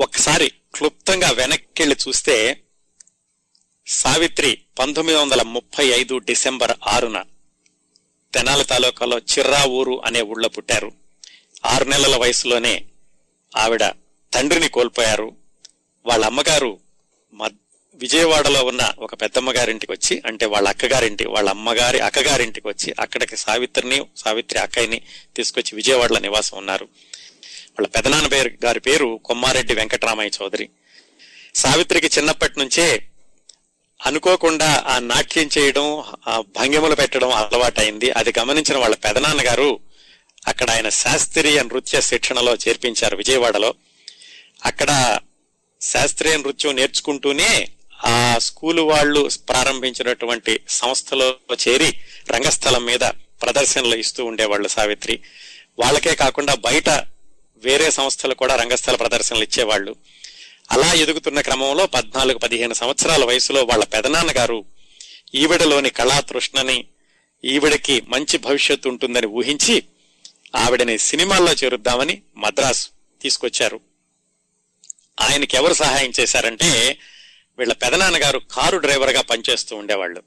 ఒకసారి క్లుప్తంగా వెనక్కి చూస్తే సావిత్రి పంతొమ్మిది వందల ముప్పై ఐదు డిసెంబర్ ఆరున తెనాలి తాలూకాలో చిర్రా ఊరు అనే ఊళ్ళో పుట్టారు. ఆరు నెలల వయసులోనే ఆవిడ తండ్రిని కోల్పోయారు. వాళ్ళ అమ్మగారు విజయవాడలో ఉన్న ఒక పెద్దమ్మగారింటికి వచ్చి అంటే వాళ్ళ అక్కగారింటి వాళ్ళ అమ్మగారి అక్కగారింటికి వచ్చి అక్కడికి సావిత్రిని సావిత్రి అక్కయ్యని తీసుకొచ్చి విజయవాడలో నివాసం ఉన్నారు. వాళ్ళ పెదనాన్న పేరు గారి పేరు కొమ్మారెడ్డి వెంకటరామయ్య చౌదరి. సావిత్రికి చిన్నప్పటి నుంచే అనుకోకుండా ఆ నాట్యం చేయడం ఆ భంగిమలు పెట్టడం అలవాటైంది. అది గమనించిన వాళ్ళ పెదనాన్న గారు అక్కడ ఆయన శాస్త్రీయ నృత్య శిక్షణలో చేర్పించారు విజయవాడలో. అక్కడ శాస్త్రీయ నృత్యం నేర్చుకుంటూనే ఆ స్కూలు వాళ్ళు ప్రారంభించినటువంటి సంస్థలో చేరి రంగస్థలం మీద ప్రదర్శనలు ఇస్తూ ఉండేవాళ్ళు సావిత్రి. వాళ్ళకే కాకుండా బయట వేరే సంస్థలు కూడా రంగస్థల ప్రదర్శనలు ఇచ్చేవాళ్ళు. అలా ఎదుగుతున్న క్రమంలో పద్నాలుగు పదిహేను సంవత్సరాల వయసులో వాళ్ళ పెదనాన్నగారు ఈవిడలోని కళా తృష్ణని ఈవిడకి మంచి భవిష్యత్తు ఉంటుందని ఊహించి ఆవిడని సినిమాల్లో చేరుద్దామని మద్రాసు తీసుకొచ్చారు. ఆయనకి ఎవరు సహాయం చేశారంటే వీళ్ళ పెదనాన్నగారు కారు డ్రైవర్గా పనిచేస్తూ ఉండేవాళ్ళు.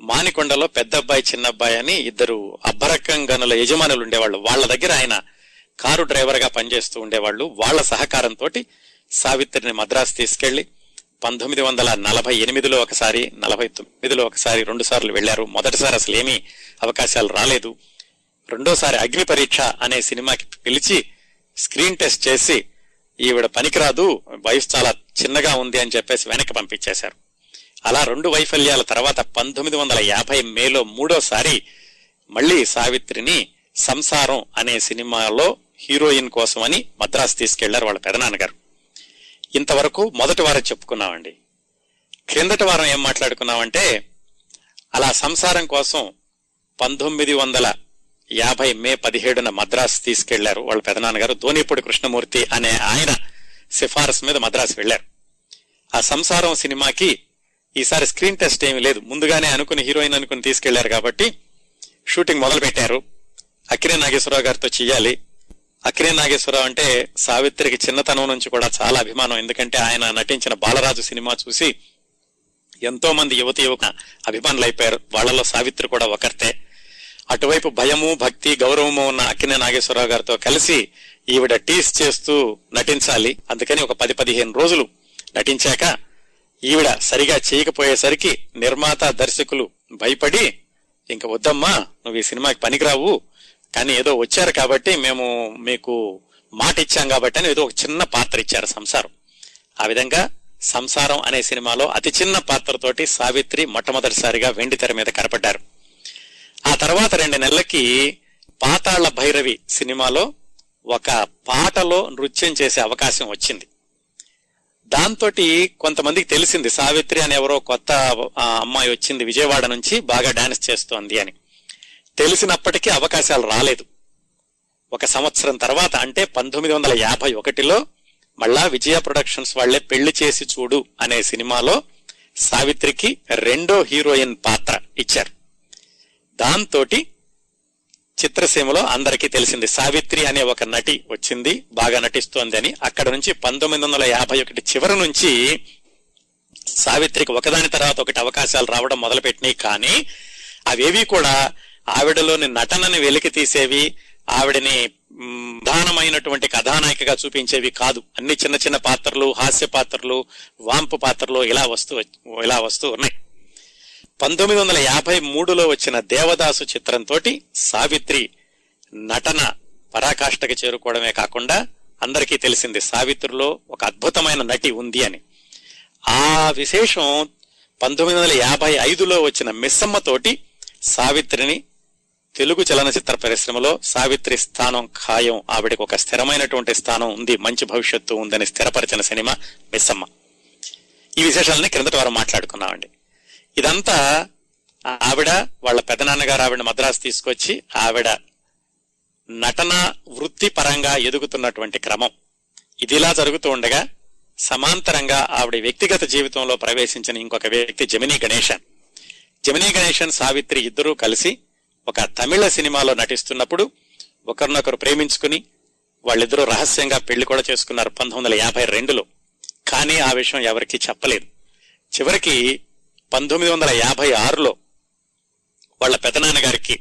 మానికొండలో పెద్ద అబ్బాయి చిన్న అబ్బాయి అని ఇద్దరు అబ్బరక్కం గనుల యజమానులు ఉండేవాళ్ళు. వాళ్ళ దగ్గర ఆయన కారు డ్రైవర్గా పనిచేస్తూ ఉండేవాళ్ళు. వాళ్ళ సహకారంతో సావిత్రిని మద్రాసు తీసుకెళ్ళి పంతొమ్మిది వందల నలభై ఎనిమిదిలో ఒకసారి నలభై తొమ్మిదిలో ఒకసారి రెండు సార్లు వెళ్ళారు మొదటిసారి అసలు ఏమీ అవకాశాలు రాలేదు. రెండోసారి అగ్ని పరీక్ష అనే సినిమాకి పిలిచి స్క్రీన్ టెస్ట్ చేసి ఈవిడ పనికిరాదు వయసు చాలా చిన్నగా ఉంది అని చెప్పేసి వెనక్కి పంపించేశారు. అలా రెండు వైఫల్యాల తర్వాత పంతొమ్మిది వందల యాభై మేలో మూడోసారి మళ్ళీ సావిత్రిని సంసారం అనే సినిమాలో హీరోయిన్ కోసమని మద్రాసు తీసుకెళ్ళారు వాళ్ళ పెదనాన్నగారు. ఇంతవరకు మొదటి వారం చెప్పుకున్నామండి. క్రిందటి వారం ఏం మాట్లాడుకున్నామంటే అలా సంసారం కోసం పంతొమ్మిది వందల యాభై మే పదిహేడున మద్రాసు తీసుకెళ్ళారు వాళ్ళ పెదనాన్నగారు ధోనిపూడి కృష్ణమూర్తి అనే ఆయన సిఫారసు మీద మద్రాసు వెళ్ళారు ఆ సంసారం సినిమాకి ఈసారి స్క్రీన్ టెస్ట్ ఏమీ లేదు. ముందుగానే అనుకుని హీరోయిన్ అనుకుని తీసుకెళ్ళారు కాబట్టి షూటింగ్ మొదలు పెట్టారు అక్కిరే నాగేశ్వరరావు గారితో చెయ్యాలి. అక్కినే నాగేశ్వరరావు అంటే సావిత్రికి చిన్నతనం నుంచి కూడా చాలా అభిమానం. ఎందుకంటే ఆయన నటించిన బాలరాజు సినిమా చూసి ఎంతో మంది యువతి యువక అభిమానులు అయిపోయారు. వాళ్ళలో సావిత్రి కూడా ఒకరితే. అటువైపు భయము భక్తి గౌరవము ఉన్న అక్కినే నాగేశ్వరరావు గారితో కలిసి ఈవిడ టీస్ చేస్తూ నటించాలి. అందుకని ఒక పది పదిహేను రోజులు నటించాక ఈవిడ సరిగా చేయకపోయేసరికి నిర్మాత దర్శకులు భయపడి ఇంక వద్దమ్మా నువ్వు ఈ సినిమాకి పనికిరావు. కానీ ఏదో వచ్చారు కాబట్టి మేము మీకు మాట ఇచ్చాం కాబట్టి అని ఏదో ఒక చిన్న పాత్ర ఇచ్చారు సంసారం. ఆ విధంగా సంసారం అనే సినిమాలో అతి చిన్న పాత్రతోటి సావిత్రి మొట్టమొదటిసారిగా వెండి తెర మీద కనపడ్డారు. ఆ తర్వాత రెండు నెలలకి పాతాళ భైరవి సినిమాలో ఒక పాటలో నృత్యం చేసే అవకాశం వచ్చింది. దాంతో కొంతమందికి తెలిసింది సావిత్రి అని ఎవరో కొత్త అమ్మాయి వచ్చింది విజయవాడ నుంచి బాగా డాన్స్ చేస్తోంది అని. తెలిసినప్పటికీ అవకాశాలు రాలేదు. ఒక సంవత్సరం తర్వాత అంటే పంతొమ్మిది వందల యాభై ఒకటిలో మళ్ళా విజయ ప్రొడక్షన్స్ వాళ్ళే పెళ్ళి చేసి చూడు అనే సినిమాలో సావిత్రికి రెండో హీరోయిన్ పాత్ర ఇచ్చారు. దాంతోటి చిత్రసీమలో అందరికీ తెలిసింది సావిత్రి అనే ఒక నటి వచ్చింది బాగా నటిస్తోంది అని. అక్కడ నుంచి పంతొమ్మిది వందల యాభై ఒకటి చివరి నుంచి సావిత్రికి ఒకదాని తర్వాత ఒకటి అవకాశాలు రావడం మొదలుపెట్టినాయి కానీ అవేవి కూడా ఆవిడలోని నటనని వెలికి తీసేవి ఆవిడని ప్రధానమైనటువంటి కథానాయికగా చూపించేవి కాదు. అన్ని చిన్న చిన్న పాత్రలు హాస్య పాత్రలు వాంపు పాత్రలు ఇలా వస్తూ ఇలా వస్తూ ఉన్నాయి. పంతొమ్మిది వందల యాభై మూడులో వచ్చిన దేవదాసు చిత్రంతో సావిత్రి నటన పరాకాష్ఠకి చేరుకోవడమే కాకుండా అందరికీ తెలిసింది సావిత్రిలో ఒక అద్భుతమైన నటి ఉంది అని. ఆ విశేషం పంతొమ్మిది వందల యాభై ఐదులో వచ్చిన మిస్సమ్మతోటి సావిత్రిని తెలుగు చలనచిత్ర పరిశ్రమలో సావిత్రి స్థానం ఖాయం. ఆవిడకు ఒక స్థిరమైనటువంటి స్థానం ఉంది. మంచి భవిష్యత్తు ఉందని స్థిరపరిచిన సినిమా మిస్సమ్మ. ఈ విశేషాలని క్రిందటి వారం మాట్లాడుకున్నామండి. ఇదంతా ఆవిడ వాళ్ళ పెదనాన్నగారు ఆవిడ మద్రాసు తీసుకొచ్చి ఆవిడ నటన వృత్తి పరంగా ఎదుగుతున్నటువంటి క్రమం. ఇదిలా జరుగుతూ ఉండగా సమాంతరంగా ఆవిడ వ్యక్తిగత జీవితంలో ప్రవేశించిన ఇంకొక వ్యక్తి జమినీ గణేశన్. జమినీ గణేశన్ సావిత్రి ఇద్దరూ కలిసి ఒక తమిళ సినిమాలో నటిస్తున్నప్పుడు ఒకరినొకరు ప్రేమించుకుని వాళ్ళిద్దరూ రహస్యంగా పెళ్ళి కూడా చేసుకున్నారు పంతొమ్మిది వందల యాభై రెండులో. కానీ ఆ విషయం ఎవరికీ చెప్పలేదు. చివరికి పంతొమ్మిది వందల యాభై ఆరులో వాళ్ళ పెదనాన్నగారికి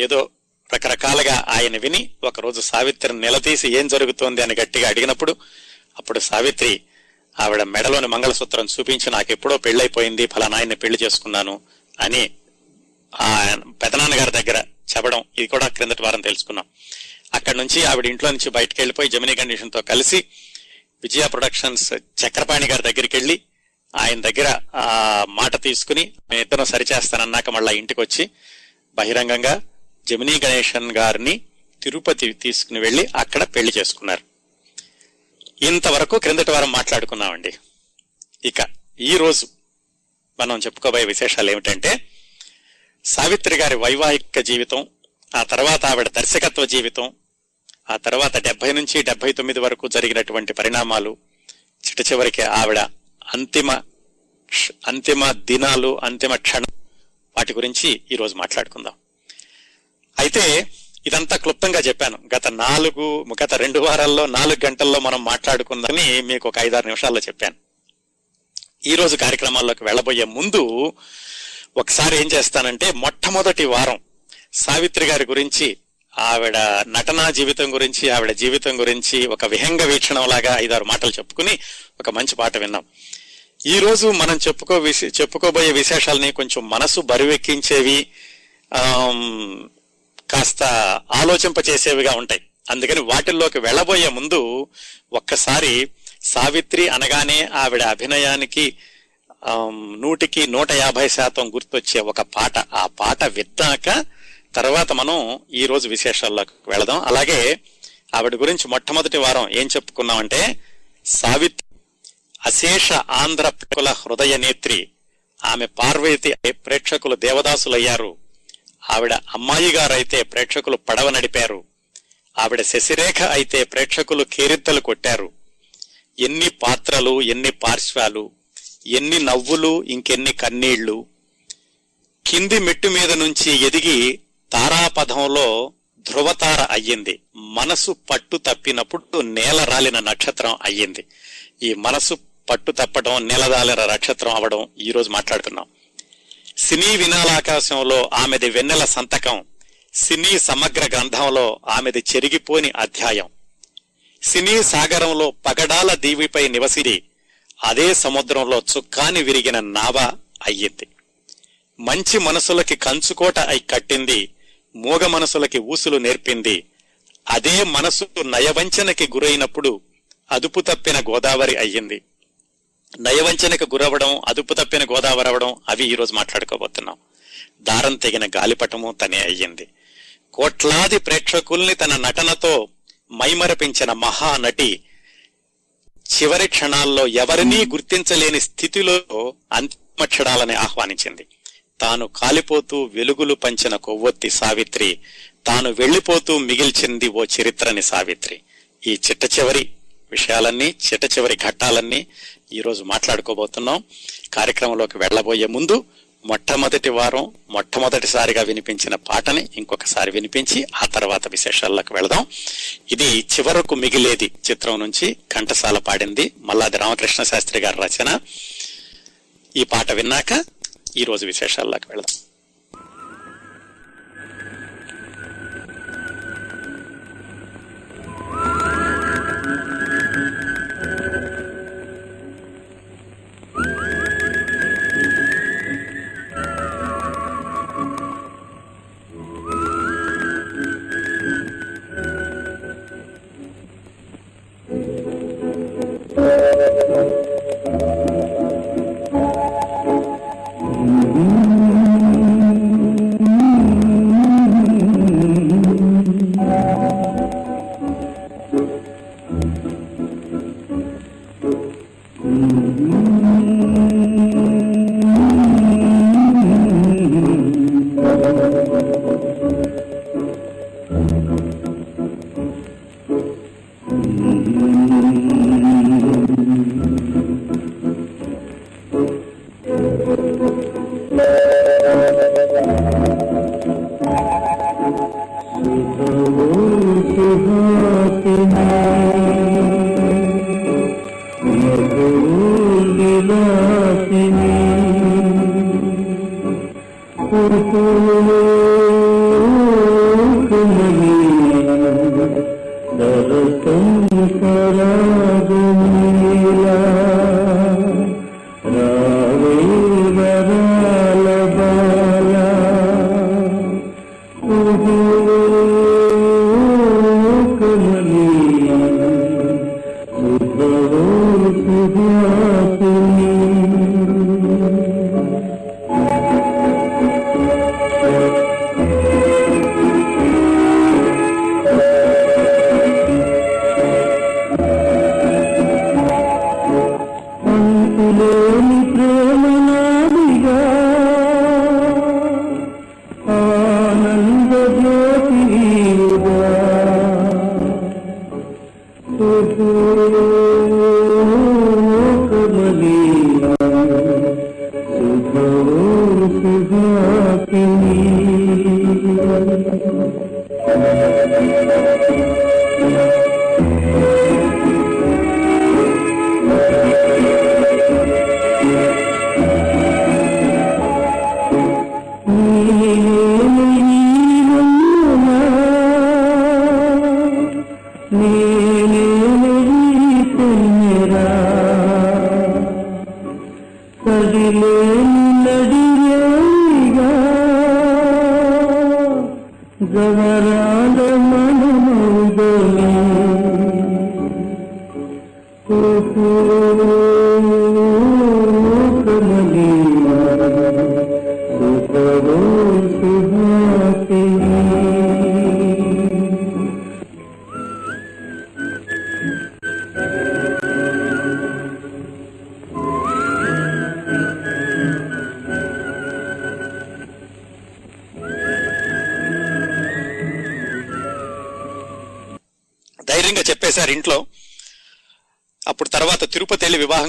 ఏదో రకరకాలుగా ఆయన విని ఒకరోజు సావిత్రిని నిలదీసి ఏం జరుగుతోంది అని గట్టిగా అడిగినప్పుడు అప్పుడు సావిత్రి ఆవిడ మెడలోని మంగళసూత్రం చూపించి నాకు ఎప్పుడో పెళ్ళైపోయింది ఫలానాయన్ని పెళ్ళి చేసుకున్నాను అని ఆ పెదనాన్నగారి దగ్గర చెప్పడం ఇది కూడా క్రిందటి వారం తెలుసుకున్నాం. అక్కడ నుంచి ఆవిడ ఇంట్లో నుంచి బయటకు వెళ్ళిపోయి జమినీ కండిషన్తో కలిసి విజయ ప్రొడక్షన్స్ చక్రపాణి గారి దగ్గరికి వెళ్ళి ఆయన దగ్గర ఆ మాట తీసుకుని నేను ఇద్దరం సరిచేస్తానన్నాక మళ్ళా ఇంటికి వచ్చి బహిరంగంగా జమినీ గణేషన్ గారిని తిరుపతి తీసుకుని వెళ్ళి అక్కడ పెళ్ళి చేసుకున్నారు. ఇంతవరకు క్రిందటి వారం మాట్లాడుకున్నామండి. ఇక ఈ రోజు మనం చెప్పుకోబోయే విశేషాలు ఏమిటంటే సావిత్రి గారి వైవాహిక జీవితం ఆ తర్వాత ఆవిడ దర్శకత్వ జీవితం ఆ తర్వాత డెబ్బై నుంచి డెబ్బై తొమ్మిది వరకు జరిగినటువంటి పరిణామాలు చిట్ట చివరికి ఆవిడ అంతిమ క్ష- అంతిమ దినాలు అంతిమ క్షణం వాటి గురించి ఈరోజు మాట్లాడుకుందాం. అయితే ఇదంతా క్లుప్తంగా చెప్పాను. గత నాలుగు గత రెండు వారాల్లో నాలుగు గంటల్లో మనం మాట్లాడుకుందని మీకు ఒక ఐదారు నిమిషాల్లో చెప్పాను. ఈరోజు కార్యక్రమాల్లోకి వెళ్ళబోయే ముందు ఒకసారి ఏం చేస్తానంటే మొట్టమొదటి వారం సావిత్రి గారి గురించి ఆవిడ నటనా జీవితం గురించి ఆవిడ జీవితం గురించి ఒక విహంగ వీక్షణం లాగా ఐదారు మాటలు చెప్పుకుని ఒక మంచి పాట విన్నాం. ఈ రోజు మనం చెప్పుకో విశే- చెప్పుకోబోయే విశేషాలని కొంచెం మనసు బరువెక్కించేవి కాస్త ఆలోచింపచేసేవిగా ఉంటాయి. అందుకని వాటిల్లోకి వెళ్ళబోయే ముందు ఒక్కసారి సావిత్రి అనగానే ఆవిడ అభినయానికి నూటికి నూట యాభై శాతం గుర్తొచ్చే ఒక పాట. ఆ పాట విన్నాక తర్వాత మనం ఈ రోజు విశేషాల్లోకి వెళదాం. అలాగే ఆవిడ గురించి మొట్టమొదటి వారం ఏం చెప్పుకున్నామంటే సావిత్రి అశేష ఆంధ్ర కుల హృదయ నేత్రి. ఆమె పార్వతి ప్రేక్షకులు దేవదాసులయ్యారు. ఆవిడ అమ్మాయి గారైతే ప్రేక్షకులు పడవ నడిపారు. ఆవిడ శశిరేఖ అయితే ప్రేక్షకులు కేరింతలు కొట్టారు. ఎన్ని పాత్రలు ఎన్ని పార్శ్వాలు ఎన్ని నవ్వులు ఇంకెన్ని కన్నీళ్ళు కింది మెట్టు మీద నుంచి ఎదిగి తారాపథంలో ధ్రువతార అయ్యింది. మనసు పట్టు తప్పినప్పుడు నేల రాలిన నక్షత్రం అయ్యింది. ఈ మనసు పట్టు తప్పడం నేలదాలిన నక్షత్రం అవడం ఈ రోజు మాట్లాడుతున్నాం. సినీ వినాలాకాశంలో ఆమెది వెన్నెల సంతకం సినీ సమగ్ర గ్రంథంలో ఆమెది చెరిగిపోని అధ్యాయం. సినీ సాగరంలో పగడాల దీవిపై నివసిరి అదే సముద్రంలో చుక్కాని విరిగిన నావ అయ్యింది. మంచి మనసులకి కంచుకోట అయి కట్టింది మూగ మనసులకి ఊసులు నేర్పింది. అదే మనసు నయవంచనకి గురైనప్పుడు అదుపు తప్పిన గోదావరి అయ్యింది. నయవంచనకు గురవడం అదుపు తప్పిన గోదావరి అవడం అవి ఈరోజు మాట్లాడుకోబోతున్నాం. దారం తెగిన గాలిపటము తనే అయ్యింది. కోట్లాది ప్రేక్షకుల్ని తన నటనతో మైమరపించిన మహానటి చివరి క్షణాల్లో ఎవరినీ గుర్తించలేని స్థితిలో అంతిమ క్షణాలని ఆహ్వానించింది. తాను కాలిపోతూ వెలుగులు పంచిన కొవ్వొత్తి సావిత్రి తాను వెళ్ళిపోతూ మిగిల్చింది ఓ చరిత్రని సావిత్రి. ఈ చిట్ట చివరి విషయాలన్నీ చిట్ట చివరి ఘట్టాలన్నీ ఈ రోజు మాట్లాడుకోబోతున్నాం. కార్యక్రమంలోకి వెళ్ళబోయే ముందు మొట్టమొదటి వారం మొట్టమొదటిసారిగా వినిపించిన పాటని ఇంకొకసారి వినిపించి ఆ తర్వాత విశేషాల్లోకి వెళదాం. ఇది చివరకు మిగిలేది చిత్రం నుంచి ఘంటసాల పాడింది మల్లాది రామకృష్ణ శాస్త్రి గారి రచన. ఈ పాట విన్నాక ఈరోజు విశేషాల్లోకి వెళదాం. ಲೇನು ನಡೆಯ ಗವರ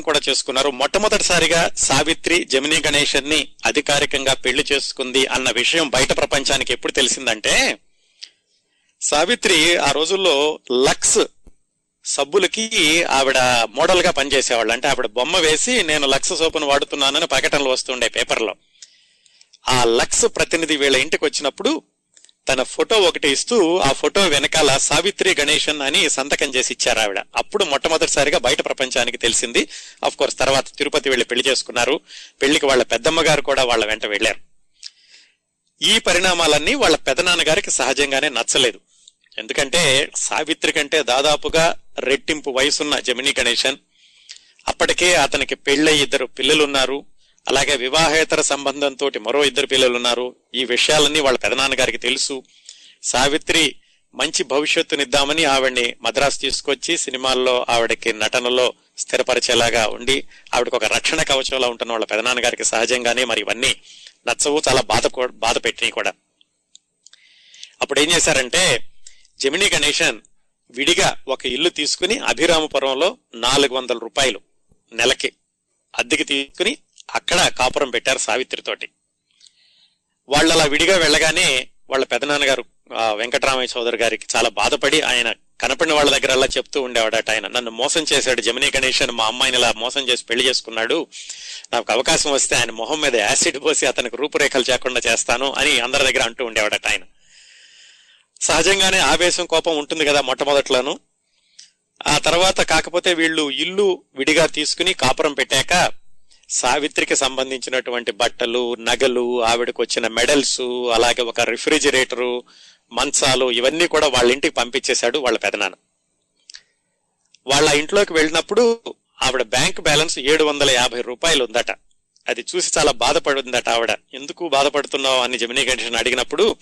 వివాహం కూడా చేసుకున్నారు. మొట్టమొదటిసారిగా సావిత్రి జమినీ గణేశన్ని అధికారికంగా పెళ్ళి చేసుకుంది అన్న విషయం బయట ప్రపంచానికి ఎప్పుడు తెలిసిందంటే సావిత్రి ఆ రోజుల్లో లక్స్ సబ్బులకి ఆవిడ మోడల్గా పనిచేసేవాళ్ళు. అంటే ఆవిడ బొమ్మ వేసి నేను లక్స్ సోపును వాడుతున్నానని ప్రకటనలు వస్తుండే పేపర్లో. ఆ లక్స్ ప్రతినిధి వీళ్ళ ఇంటికి వచ్చినప్పుడు తన ఫోటో ఒకటి ఇస్తూ ఆ ఫోటో వెనకాల సావిత్రి గణేషన్ అని సంతకం చేసి ఇచ్చారు ఆవిడ. అప్పుడు మొట్టమొదటిసారిగా బయట ప్రపంచానికి తెలిసింది. అఫ్ కోర్స్ తర్వాత తిరుపతి వెళ్ళి పెళ్ళి చేసుకున్నారు. పెళ్ళికి వాళ్ళ పెద్దమ్మ గారు కూడా వాళ్ళ వెంట వెళ్ళారు. ఈ పరిణామాలన్నీ వాళ్ళ పెదనాన్నగారికి సహజంగానే నచ్చలేదు. ఎందుకంటే సావిత్రి కంటే దాదాపుగా రెట్టింపు వయసున్న జమినీ గణేషన్ అప్పటికే అతనికి పెళ్ళై ఇద్దరు పిల్లలు ఉన్నారు అలాగే వివాహేతర సంబంధంతో మరో ఇద్దరు పిల్లలు ఉన్నారు. ఈ విషయాలన్నీ వాళ్ళ పెదనాన్నగారికి తెలుసు. సావిత్రి మంచి భవిష్యత్తునిద్దామని ఆవిడ్ని మద్రాసు తీసుకొచ్చి సినిమాల్లో ఆవిడకి నటనలో స్థిరపరిచేలాగా ఉండి ఆవిడకి ఒక రక్షణ కవచంలా ఉంటున్న వాళ్ళ పెదనాన్నగారికి సహజంగానే మరి ఇవన్నీ నచ్చవు చాలా బాధ బాధ పెట్టినాయి కూడా. అప్పుడు ఏం చేశారంటే జమినీ గణేషన్ విడిగా ఒక ఇల్లు తీసుకుని అభిరామపురంలో నాలుగు వందల రూపాయలు నెలకి అద్దెకి తీసుకుని అక్కడ కాపురం పెట్టారు సావిత్రితోటి. వాళ్ళు అలా విడిగా వెళ్ళగానే వాళ్ళ పెదనాన్నగారు వెంకటరామయ్య చౌదరి గారికి చాలా బాధపడి ఆయన కనపడిన వాళ్ళ దగ్గర అలా చెప్తూ ఉండేవాడట ఆయన. నన్ను మోసం చేశాడు జమినీ గణేశన్ మా అమ్మాయిని ఇలా మోసం చేసి పెళ్ళి చేసుకున్నాడు. నాకు అవకాశం వస్తే ఆయన మొహం మీద యాసిడ్ పోసి అతనికి రూపురేఖలు చేయకుండా చేస్తాను అని అందరి దగ్గర అంటూ ఉండేవాడట ఆయన. సహజంగానే ఆవేశం కోపం ఉంటుంది కదా మొట్టమొదట్లోను. ఆ తర్వాత కాకపోతే వీళ్ళు ఇల్లు విడిగా తీసుకుని కాపురం పెట్టాక సావిత్రికి సంబంధించినటువంటి బట్టలు నగలు ఆవిడకు వచ్చిన మెడల్స్ అలాగే ఒక రిఫ్రిజిరేటరు మంచాలు ఇవన్నీ కూడా వాళ్ళ ఇంటికి పంపించేశాడు వాళ్ళ పెదనాన్న. వాళ్ళ ఇంట్లోకి వెళ్ళినప్పుడు ఆవిడ బ్యాంక్ బ్యాలెన్స్ ఏడు వందల యాభై రూపాయలు ఉందట. అది చూసి చాలా బాధపడుందట ఆవిడ. ఎందుకు బాధపడుతున్నావు? అని జమినీ గణేషన్ అడిగినప్పుడు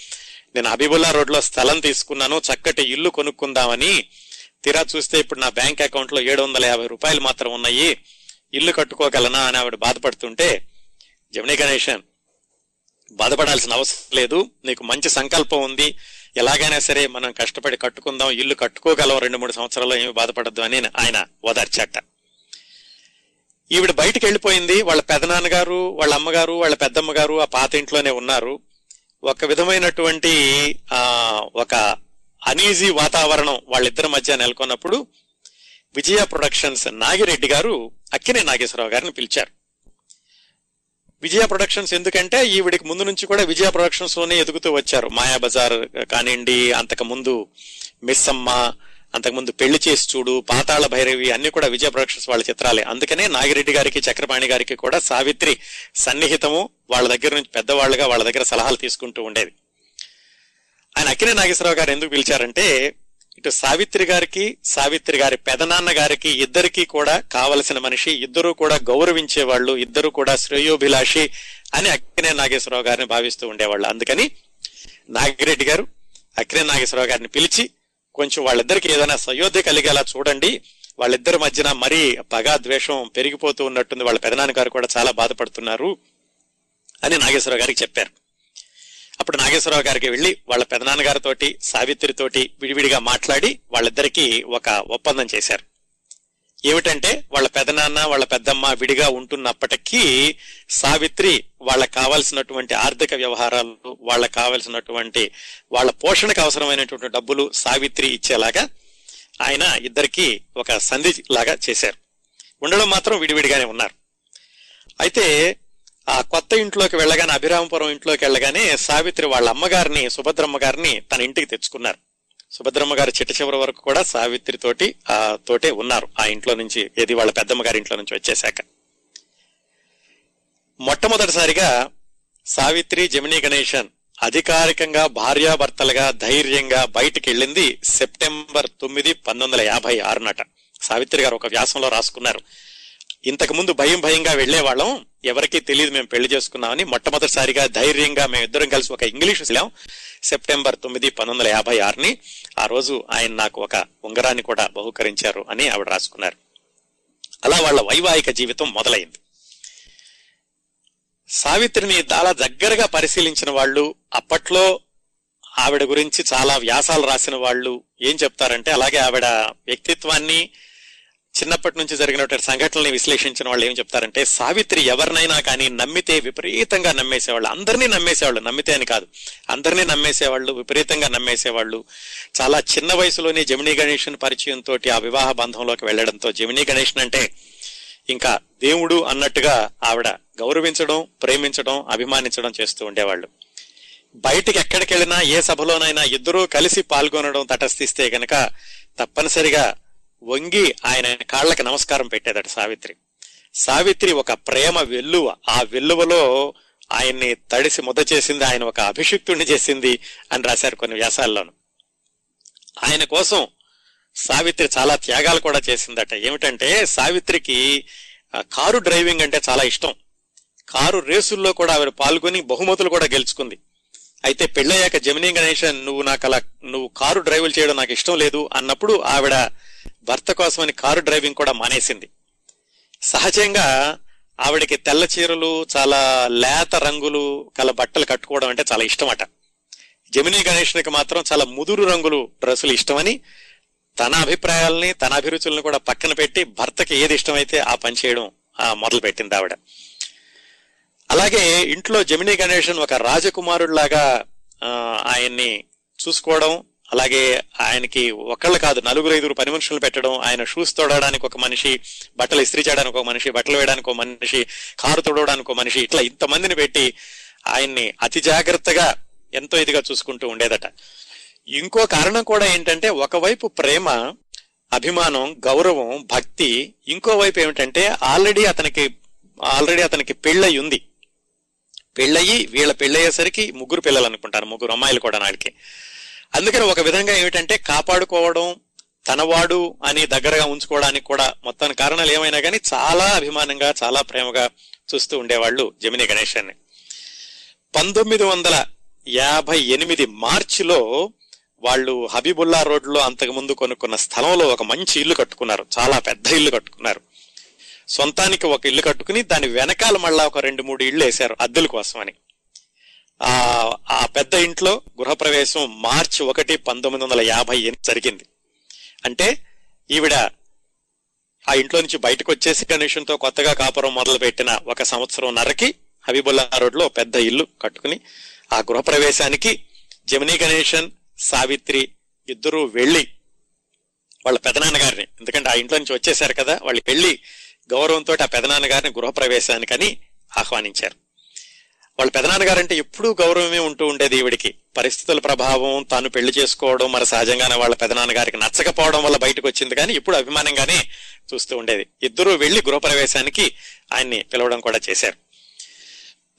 నేను హబీబుల్లా రోడ్లో స్థలం తీసుకున్నాను చక్కటి ఇల్లు కొనుక్కుందామని. తీరా చూస్తే ఇప్పుడు నా బ్యాంక్ అకౌంట్లో ఏడు వందల యాభై రూపాయలు మాత్రం ఉన్నాయి. ఇల్లు కట్టుకోగలనా అని ఆవిడ బాధపడుతుంటే జమినీ గణేశన్ బాధపడాల్సిన అవసరం లేదు. నీకు మంచి సంకల్పం ఉంది. ఎలాగైనా సరే మనం కష్టపడి కట్టుకుందాం. ఇల్లు కట్టుకోగలం. రెండు మూడు సంవత్సరాల్లో ఏమి బాధపడద్దు అని ఆయన ఓదార్చట. ఈవిడ బయటికి వెళ్ళిపోయింది. వాళ్ళ పెదనాన్నగారు వాళ్ళ అమ్మగారు వాళ్ళ పెద్దమ్మగారు ఆ పాత ఇంట్లోనే ఉన్నారు. ఒక విధమైనటువంటి ఆ ఒక అనీజీ వాతావరణం వాళ్ళిద్దరి మధ్య నెలకొన్నప్పుడు విజయ ప్రొడక్షన్స్ నాగిరెడ్డి గారు అక్కినే నాగేశ్వరరావు గారిని పిలిచారు. విజయ ప్రొడక్షన్స్ ఎందుకంటే ఈవిడికి ముందు నుంచి కూడా విజయ ప్రొడక్షన్స్లోనే ఎదుగుతూ వచ్చారు. మాయా బజార్ కానివ్వండి అంతకు ముందు అంతకుముందు పెళ్ళి చేసి చూడు పాతాళ భైరవి అన్ని కూడా విజయ ప్రొడక్షన్స్ వాళ్ళ చిత్రాలే. అందుకనే నాగిరెడ్డి గారికి చక్రపాణి గారికి కూడా సావిత్రి సన్నిహితము వాళ్ళ దగ్గర నుంచి పెద్దవాళ్ళుగా వాళ్ళ దగ్గర సలహాలు తీసుకుంటూ ఉండేది. ఆయన అక్కినే నాగేశ్వరరావు గారు ఎందుకు పిలిచారంటే ఇటు సావిత్రి గారికి సావిత్రి గారి పెదనాన్న గారికి ఇద్దరికీ కూడా కావలసిన మనిషి ఇద్దరు కూడా గౌరవించే వాళ్ళు ఇద్దరు కూడా శ్రేయోభిలాషి అని అక్కినే నాగేశ్వరరావు గారిని భావిస్తూ ఉండేవాళ్ళు. అందుకని నాగిరెడ్డి గారు అక్కినే నాగేశ్వరరావు గారిని పిలిచి కొంచెం వాళ్ళిద్దరికి ఏదైనా సయోధ్య కలిగేలా చూడండి. వాళ్ళిద్దరి మధ్యన మరీ పగా ద్వేషం పెరిగిపోతూ ఉన్నట్టుంది. వాళ్ళ పెదనాన్న గారు కూడా చాలా బాధపడుతున్నారు అని నాగేశ్వరరావు గారికి చెప్పారు. అప్పుడు నాగేశ్వరరావు గారికి వెళ్ళి వాళ్ళ పెదనాన్నగారితోటి సావిత్రితోటి విడివిడిగా మాట్లాడి వాళ్ళిద్దరికీ ఒక ఒప్పందం చేశారు. ఏమిటంటే వాళ్ళ పెదనాన్న వాళ్ళ పెద్దమ్మ విడిగా ఉంటున్నప్పటికీ సావిత్రి వాళ్ళకు కావాల్సినటువంటి ఆర్థిక వ్యవహారాలు వాళ్ళకు కావాల్సినటువంటి వాళ్ళ పోషణకు అవసరమైనటువంటి డబ్బులు సావిత్రి ఇచ్చేలాగా ఆయన ఇద్దరికి ఒక సంధి లాగా చేశారు. ఉండడం మాత్రం విడివిడిగానే ఉన్నారు. అయితే ఆ కొత్త ఇంట్లోకి వెళ్ళగానే అభిరామపురం ఇంట్లోకి వెళ్ళగానే సావిత్రి వాళ్ళ అమ్మగారిని సుభద్రమ్మ గారిని తన ఇంటికి తెచ్చుకున్నారు. సుభద్రమ్మ గారు చిట్ట చివరి వరకు కూడా సావిత్రి తోటి ఆ తోటే ఉన్నారు ఆ ఇంట్లో నుంచి ఏది వాళ్ళ పెద్దమ్మ గారి ఇంట్లో నుంచి వచ్చేశాక. మొట్టమొదటిసారిగా సావిత్రి జమినీ గణేశన్ అధికారికంగా భార్యాభర్తలుగా ధైర్యంగా బయటికి వెళ్ళింది సెప్టెంబర్ తొమ్మిది పంతొమ్మిది వందల యాభై ఆరు నాట సావిత్రి గారు ఒక వ్యాసంలో రాసుకున్నారు. ఇంతకు ముందు భయం భయంగా వెళ్ళేవాళ్ళం ఎవరికీ తెలియదు మేము పెళ్ళి చేసుకున్నామని. మొట్టమొదటిసారిగా ధైర్యంగా మేము ఇద్దరం కలిసి ఒక ఇంగ్లీష్ వెళ్ళాం సెప్టెంబర్ తొమ్మిది పంతొమ్మిది వందల యాభై ఆరుని. ఆ రోజు ఆయన నాకు ఒక ఉంగరాన్ని కూడా బహుకరించారు అని ఆవిడ రాసుకున్నారు. అలా వాళ్ళ వైవాహిక జీవితం మొదలైంది. సావిత్రిని చాలా దగ్గరగా పరిశీలించిన వాళ్ళు అప్పట్లో ఆవిడ గురించి చాలా వ్యాసాలు రాసిన వాళ్ళు ఏం చెప్తారంటే అలాగే ఆవిడ వ్యక్తిత్వాన్ని చిన్నప్పటి నుంచి జరిగినటువంటి సంఘటనల్ని విశ్లేషించిన వాళ్ళు ఏం చెప్తారంటే సావిత్రి ఎవరినైనా కానీ నమ్మితే విపరీతంగా నమ్మేసేవాళ్ళు. అందరినీ నమ్మేసేవాళ్ళు. నమ్మితే అని కాదు. అందరినీ నమ్మేసేవాళ్ళు విపరీతంగా నమ్మేసేవాళ్ళు. చాలా చిన్న వయసులోనే జమినీ గణేషన్ పరిచయంతో ఆ వివాహ బంధంలోకి వెళ్ళడంతో జమినీ గణేషన్ అంటే ఇంకా దేవుడు అన్నట్టుగా ఆవిడ గౌరవించడం ప్రేమించడం అభిమానించడం చేస్తూ ఉండేవాళ్ళు. బయటికి ఎక్కడికి వెళ్ళినా ఏ సభలోనైనా ఇద్దరూ కలిసి పాల్గొనడం తటస్థిస్తే గనక తప్పనిసరిగా వంగి ఆయన కాళ్ళకి నమస్కారం పెట్టేదట సావిత్రి. సావిత్రి ఒక ప్రేమ వెల్లువ. ఆ వెల్లువలో ఆయన్ని తడిసి ముద్ద చేసింది ఆయన ఒక అభిషిక్తుడిని చేసింది అని రాశారు కొన్ని వ్యాసాల్లోను. ఆయన కోసం సావిత్రి చాలా త్యాగాలు కూడా చేసిందట. ఏమిటంటే సావిత్రికి కారు డ్రైవింగ్ అంటే చాలా ఇష్టం. కారు రేసుల్లో కూడా ఆవిడ పాల్గొని బహుమతులు కూడా గెలుచుకుంది. అయితే పెళ్ళయ్యాక జమినీ గణేశన్ నువ్వు నాకు అలా నువ్వు కారు డ్రైవులు చేయడం నాకు ఇష్టం లేదు అన్నప్పుడు ఆవిడ భర్త కోసమని కారు డ్రైవింగ్ కూడా మానేసింది. సహజంగా ఆవిడకి తెల్ల చీరలు చాలా లేత రంగులు గల బట్టలు కట్టుకోవడం అంటే చాలా ఇష్టమట. జమినీ గణేష్కి మాత్రం చాలా ముదురు రంగులు డ్రెస్సులు ఇష్టమని తన అభిప్రాయాల్ని తన అభిరుచులను కూడా పక్కన పెట్టి భర్తకి ఏది ఇష్టమైతే ఆ పని చేయడం మొదలు పెట్టింది ఆవిడ. అలాగే ఇంట్లో జమినీ గణేషన్ ఒక రాజకుమారుడిలాగా ఆయన్ని చూసుకోవడం అలాగే ఆయనకి ఒకళ్ళు కాదు నలుగురు ఐదుగురు పని మనుషులు పెట్టడం ఆయన షూస్ తోడడానికి ఒక మనిషి బట్టలు ఇస్త్రీ చేయడానికి ఒక మనిషి బట్టలు వేయడానికి ఒక మనిషి కారు తోడడానికి ఒక మనిషి ఇట్లా ఇంతమందిని పెట్టి ఆయన్ని అతి జాగ్రత్తగా ఎంతో ఇదిగా చూసుకుంటూ ఉండేదట. ఇంకో కారణం కూడా ఏంటంటే ఒకవైపు ప్రేమ అభిమానం గౌరవం భక్తి ఇంకో వైపు ఏమిటంటే ఆల్రెడీ అతనికి ఆల్రెడీ అతనికి పెళ్ళయి ఉంది. పెళ్ళయి వీళ్ళ పెళ్ళయ్యేసరికి ముగ్గురు పిల్లలు అనుకుంటారు ముగ్గురు అమ్మాయిలు కూడా నాడికి. అందుకని ఒక విధంగా ఏమిటంటే కాపాడుకోవడం తనవాడు అని దగ్గరగా ఉంచుకోవడానికి కూడా మొత్తం కారణాలు ఏమైనా కానీ చాలా అభిమానంగా చాలా ప్రేమగా చూస్తూ ఉండేవాళ్ళు జమిని గణేశాన్ని. పంతొమ్మిది వందల యాభై ఎనిమిది మార్చిలో వాళ్ళు హబీబుల్లా రోడ్లో అంతకు ముందు కొనుక్కున్న స్థలంలో ఒక మంచి ఇల్లు కట్టుకున్నారు. చాలా పెద్ద ఇల్లు కట్టుకున్నారు. సొంతానికి ఒక ఇల్లు కట్టుకుని దాని వెనకాల మళ్ళా ఒక రెండు మూడు ఇళ్ళు వేశారు అద్దెల కోసమని. అని ఆ పెద్ద ఇంట్లో గృహప్రవేశం మార్చి ఒకటి పంతొమ్మిది వందల యాభై ఎనిమిది జరిగింది. అంటే ఈవిడ ఆ ఇంట్లో నుంచి బయటకు వచ్చేసి గణేషంతో కొత్తగా కాపురం మొదలు పెట్టిన ఒక సంవత్సరం నరకి హబీబుల్లా రోడ్లో పెద్ద ఇల్లు కట్టుకుని ఆ గృహప్రవేశానికి జమినీ గణేషన్ సావిత్రి ఇద్దరూ వెళ్ళి వాళ్ళ పెదనాన్నగారిని ఎందుకంటే ఆ ఇంట్లో నుంచి వచ్చేసారు కదా వాళ్ళు వెళ్ళి గౌరవంతో ఆ పెదనాన్నగారిని గృహప్రవేశానికని ఆహ్వానించారు. వాళ్ళ పెదనాన్నగారంటే ఎప్పుడూ గౌరవమే ఉంటూ ఉండేది ఈవిడికి. పరిస్థితుల ప్రభావం తాను పెళ్ళి చేసుకోవడం మరి సహజంగానే వాళ్ళ పెదనాన్నగారికి నచ్చకపోవడం వల్ల బయటకు వచ్చింది కానీ ఇప్పుడు అభిమానంగానే చూస్తూ ఉండేది. ఇద్దరూ వెళ్ళి గృహప్రవేశానికి ఆయన్ని పిలవడం కూడా చేశారు.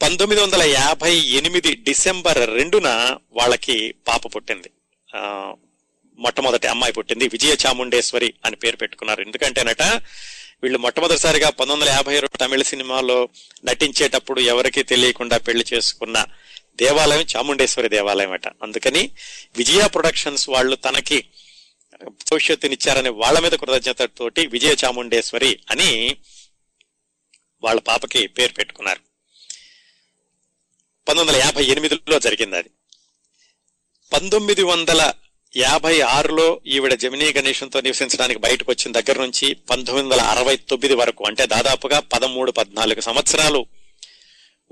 పంతొమ్మిది వందల యాభై ఎనిమిది డిసెంబర్ రెండున వాళ్ళకి పాప పుట్టింది. ఆ, మొట్టమొదటి అమ్మాయి పుట్టింది విజయ చాముండేశ్వరి అని పేరు పెట్టుకున్నారు. ఎందుకంటేనట వీళ్ళు మొట్టమొదటిసారిగా పంతొమ్మిది వందల యాభై రెండు తమిళ సినిమాలో నటించేటప్పుడు ఎవరికీ తెలియకుండా పెళ్ళి చేసుకున్న దేవాలయం చాముండేశ్వరి దేవాలయం అట. అందుకని విజయ ప్రొడక్షన్స్ వాళ్ళు తనకి భవిష్యత్తునిచ్చారని వాళ్ళ మీద కృతజ్ఞతతోటి విజయ చాముండేశ్వరి అని వాళ్ళ పాపకి పేరు పెట్టుకున్నారు. పంతొమ్మిది వందల యాభై ఎనిమిదిలో జరిగింది అది. పంతొమ్మిది వందల యాభై ఆరులో ఈవిడ జమినీ గణేశంతో నివసించడానికి బయటకు వచ్చిన దగ్గర నుంచి పంతొమ్మిది వందల అరవై తొమ్మిది వరకు అంటే దాదాపుగా పదమూడు పద్నాలుగు సంవత్సరాలు.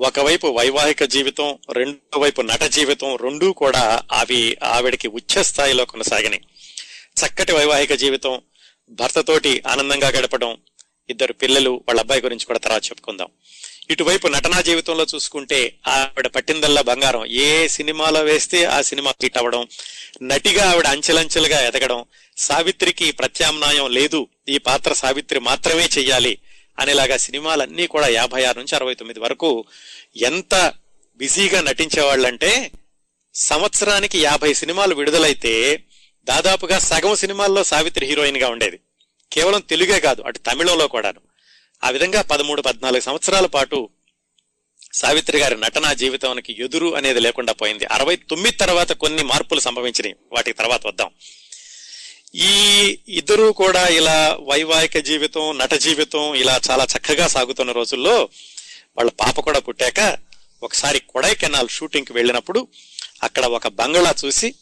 ఒకవైపు వైవాహిక జీవితం రెండో వైపు నట జీవితం రెండూ కూడా అవి ఆవిడకి ఉచ్చ స్థాయిలో కొనసాగినాయి. చక్కటి వైవాహిక జీవితం భర్తతోటి ఆనందంగా గడపడం ఇద్దరు పిల్లలు వాళ్ళ అబ్బాయి గురించి కూడా తర్వాత చెప్పుకుందాం. ఇటువైపు నటనా జీవితంలో చూసుకుంటే ఆవిడ పట్టిందల్లా బంగారం. ఏ సినిమాలో వేస్తే ఆ సినిమా హిట్ అవ్వడం నటిగా ఆవిడ అంచెలంచెలుగా ఎదగడం సావిత్రికి ప్రత్యామ్నాయం లేదు ఈ పాత్ర సావిత్రి మాత్రమే చెయ్యాలి అనేలాగా సినిమాలన్నీ కూడా యాభై ఆరు నుంచి అరవై తొమ్మిది వరకు ఎంత బిజీగా నటించేవాళ్ళంటే సంవత్సరానికి యాభై సినిమాలు విడుదలైతే దాదాపుగా సగం సినిమాల్లో సావిత్రి హీరోయిన్గా ఉండేది. కేవలం తెలుగే కాదు అటు తమిళంలో కూడాను. ఆ విధంగా పదమూడు పద్నాలుగు సంవత్సరాల పాటు సావిత్రి గారి నటనా జీవితానికి ఎదురు అనేది లేకుండా పోయింది. అరవై తొమ్మిది తర్వాత కొన్ని మార్పులు సంభవించినాయి. వాటికి తర్వాత వద్దాం. ఈ ఇద్దరు కూడా ఇలా వైవాహిక జీవితం నట జీవితం ఇలా చాలా చక్కగా సాగుతున్న రోజుల్లో వాళ్ళ పాప కూడా పుట్టాక ఒకసారి కొడైకెనాల్ షూటింగ్కి వెళ్ళినప్పుడు అక్కడ ఒక బంగ్లా చూసి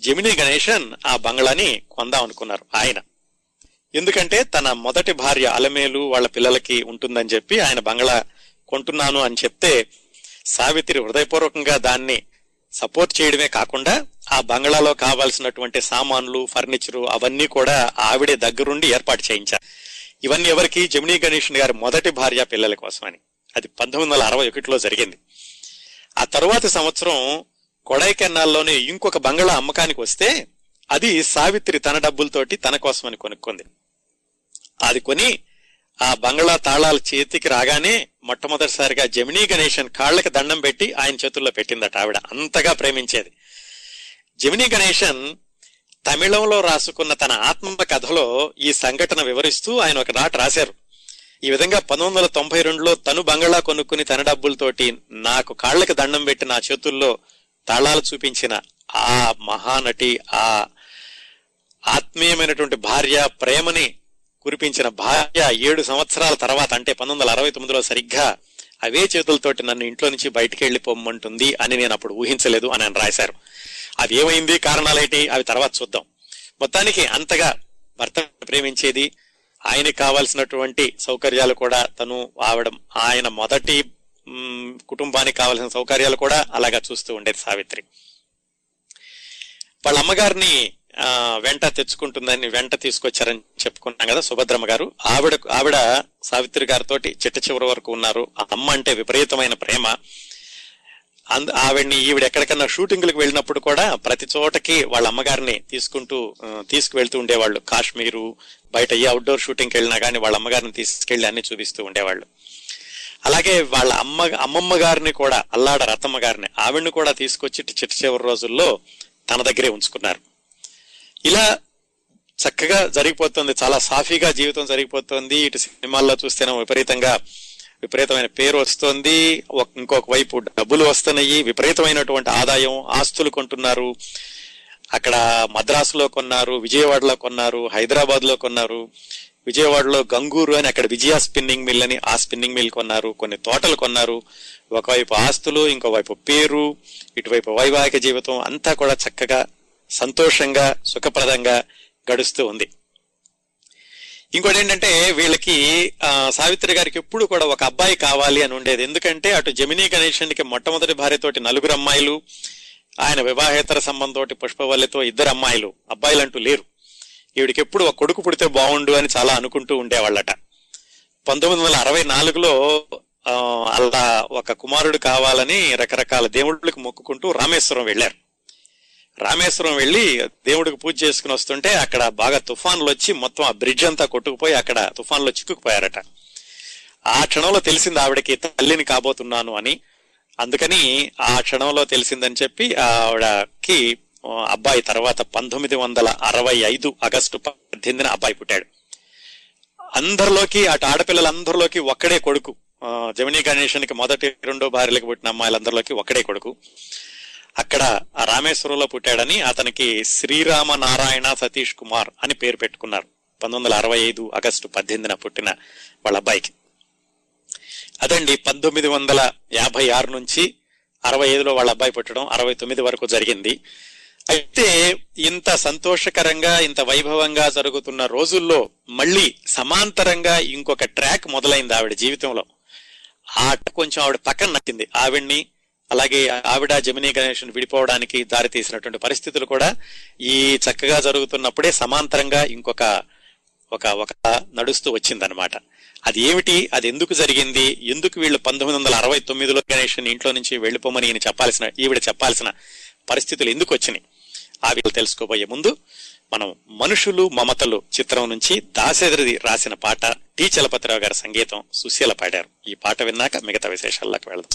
జమినీ గణేషన్ ఆ బంగ్లాని కొందాం అనుకున్నారు. ఆయన. ఎందుకంటే తన మొదటి భార్య అలమేలు వాళ్ళ పిల్లలకి ఉంటుందని చెప్పి ఆయన బంగ్లా కొంటున్నాను అని చెప్తే సావిత్రి హృదయపూర్వకంగా దాన్ని సపోర్ట్ చేయడమే కాకుండా ఆ బంగ్లాలో కావాల్సినటువంటి సామాన్లు ఫర్నిచరు అవన్నీ కూడా ఆవిడే దగ్గరుండి ఏర్పాటు చేయించారు. ఇవన్నీ ఎవరికి? జమినీ గణేషన్ గారి మొదటి భార్య పిల్లల కోసమని. అది పంతొమ్మిది వందల అరవై ఒకటిలో జరిగింది. ఆ తరువాతి సంవత్సరం కొడైకెనాల్లోనే ఇంకొక బంగ్లా అమ్మకానికి వస్తే అది సావిత్రి తన డబ్బులతోటి తన కోసమని కొనుక్కుంది. అది కొని ఆ బంగ్లా తాళాల చేతికి రాగానే మొట్టమొదటిసారిగా జమినీ గణేషన్ కాళ్ళకి దండం పెట్టి ఆయన చేతుల్లో పెట్టిందట ఆవిడ. అంతగా ప్రేమించేది. జమినీ గణేషన్ తమిళంలో రాసుకున్న తన ఆత్మ కథలో ఈ సంఘటన వివరిస్తూ ఆయన ఒక నాట రాశారు. ఈ విధంగా పంతొమ్మిది వందల తొంభై రెండులో తను బంగ్లా కొనుక్కుని తన డబ్బులతోటి నాకు కాళ్ళకి దండం పెట్టి నా చేతుల్లో తాళాలు చూపించిన ఆ మహానటి ఆ ఆత్మీయమైనటువంటి భార్య ప్రేమని కురిపించిన భార్య ఏడు సంవత్సరాల తర్వాత అంటే పంతొమ్మిది వందల అరవై తొమ్మిదిలో సరిగ్గా అవే చేతులతోటి నన్ను ఇంట్లో నుంచి బయటికి వెళ్ళిపోమ్మంటుంది అని నేను అప్పుడు ఊహించలేదు అని ఆయన రాశారు. అవి ఏమైంది? కారణాలేంటి? అవి తర్వాత చూద్దాం. మొత్తానికి అంతగా భర్త ప్రేమించేది ఆయనకి కావాల్సినటువంటి సౌకర్యాలు కూడా తను ఆవిడ ఆయన మొదటి కుటుంబానికి కావాల్సిన సౌకర్యాలు కూడా అలాగా చూస్తూ ఉండేది సావిత్రి. వాళ్ళ అమ్మగారిని వెంట తెచ్చుకుంటుందని వెంట తీసుకొచ్చారని చెప్పుకున్నాం కదా సుభద్రమ్మ గారు. ఆవిడ ఆవిడ సావిత్రి గారితోటి చిట్ట చివరి వరకు ఉన్నారు. ఆ అమ్మ అంటే విపరీతమైన ప్రేమ. అందు ఆవిడ్ని ఈవిడ ఎక్కడికన్నా షూటింగ్లకు వెళ్ళినప్పుడు కూడా ప్రతి చోటకి వాళ్ళ అమ్మగారిని తీసుకుంటూ తీసుకువెళ్తూ ఉండేవాళ్ళు. కాశ్మీరు బయట ఏ అవుట్డోర్ షూటింగ్కి వెళ్ళినా కానీ వాళ్ళ అమ్మగారిని తీసుకెళ్ళి అన్ని చూపిస్తూ ఉండేవాళ్ళు. అలాగే వాళ్ళ అమ్మ అమ్మమ్మ గారిని కూడా అల్లాడ రతమ్మ గారిని ఆవిడ్ని కూడా తీసుకొచ్చి చిట్ట చివరి రోజుల్లో తన దగ్గరే ఉంచుకున్నారు. ఇలా చక్కగా జరిగిపోతుంది చాలా సాఫీగా జీవితం జరిగిపోతుంది. ఇటు సినిమాల్లో చూస్తేనే విపరీతంగా విపరీతమైన పేరు వస్తుంది. ఒక- ఇంకొక వైపు డబ్బులు వస్తున్నాయి. విపరీతమైనటువంటి ఆదాయం ఆస్తులు కొంటున్నారు. అక్కడ మద్రాసులో కొన్నారు విజయవాడలో కొన్నారు హైదరాబాద్లో కొన్నారు. విజయవాడలో గంగూరు అని అక్కడ విజయ స్పిన్నింగ్ మిల్ అని ఆ స్పిన్నింగ్ మిల్ కొన్నారు. కొన్ని తోటలు కొన్నారు. ఒకవైపు ఆస్తులు ఇంకోవైపు పేరు ఇటువైపు వైవాహిక జీవితం అంతా కూడా చక్కగా సంతోషంగా సుఖప్రదంగా గడుస్తూ ఉంది. ఇంకోటి ఏంటంటే వీళ్ళకి ఆ, సావిత్రి గారికి ఎప్పుడు కూడా ఒక అబ్బాయి కావాలి అని ఉండేది. ఎందుకంటే అటు జమినీ గణేశన్కి మొట్టమొదటి భార్యతోటి నలుగురు అమ్మాయిలు ఆయన వివాహేతర సంబంధంతోటి పుష్పవల్లితో ఇద్దరు అమ్మాయిలు అబ్బాయిలు అంటూ లేరు. ఈవిడికి ఎప్పుడు ఒక కొడుకు పుడితే బాగుండు అని చాలా అనుకుంటూ ఉండేవాళ్ళట. పంతొమ్మిది వందల అరవై నాలుగులో అలా ఒక కుమారుడు కావాలని రకరకాల దేవుళ్ళకి మొక్కుకుంటూ రామేశ్వరం వెళ్ళారు. రామేశ్వరం వెళ్ళి దేవుడికి పూజ చేసుకుని వస్తుంటే అక్కడ బాగా తుఫాన్లు వచ్చి మొత్తం ఆ బ్రిడ్జ్ అంతా కొట్టుకుపోయి అక్కడ తుఫాన్లో చిక్కుకుపోయారట. ఆ క్షణంలో తెలిసింది ఆవిడకి తల్లిని కాబోతున్నాను అని. అందుకని ఆ క్షణంలో తెలిసిందని చెప్పి ఆవిడకి అబ్బాయి తర్వాత పంతొమ్మిది వందల అరవై ఐదు ఆగస్టు పద్దెనిమిదిన అబ్బాయి పుట్టాడు. అందరిలోకి అటు ఆడపిల్లలందరిలోకి ఒక్కడే కొడుకు. జమినీ గణేషన్కి మొదటి రెండో భార్యలకు పుట్టిన అమ్మాయిలందరిలోకి ఒక్కడే కొడుకు. అక్కడ రామేశ్వరంలో పుట్టాడని అతనికి శ్రీరామ నారాయణ సతీష్ కుమార్ అని పేరు పెట్టుకున్నారు. పంతొమ్మిది వందల అరవై ఐదు ఆగస్టు పద్దెనిమిదిన పుట్టిన వాళ్ళ అబ్బాయికి. అదండి పంతొమ్మిది వందల యాభై ఆరు నుంచి అరవై ఐదులో వాళ్ళ అబ్బాయి పుట్టడం అరవై తొమ్మిది వరకు జరిగింది. అయితే ఇంత సంతోషకరంగా ఇంత వైభవంగా జరుగుతున్న రోజుల్లో మళ్ళీ సమాంతరంగా ఇంకొక ట్రాక్ మొదలైంది ఆవిడ జీవితంలో. ఆ కొంచెం ఆవిడ పక్కన నచ్చింది ఆవిడ్ని అలాగే ఆవిడ జమినీ గణేషన్ విడిపోవడానికి దారి తీసినటువంటి పరిస్థితులు కూడా ఈ చక్కగా జరుగుతున్నప్పుడే సమాంతరంగా ఇంకొక ఒక ఒక నడుస్తూ వచ్చిందనమాట అది ఏమిటి? అది ఎందుకు జరిగింది? ఎందుకు వీళ్ళు పంతొమ్మిది వందల అరవై తొమ్మిదిలో గణేషన్ ఇంట్లో నుంచి వెళ్ళిపోమని ఈయన చెప్పాల్సిన ఈవిడ చెప్పాల్సిన పరిస్థితులు ఎందుకు వచ్చినాయి? ఆ విషయాలు తెలుసుకోబోయే ముందు మనం మనుషులు మమతలు చిత్రం నుంచి దాశరథి రాసిన పాట టి చలపతిరావు గారి సంగీతం సుశీల పాడారు. ఈ పాట విన్నాక మిగతా విశేషాల్లోకి వెళ్దాం.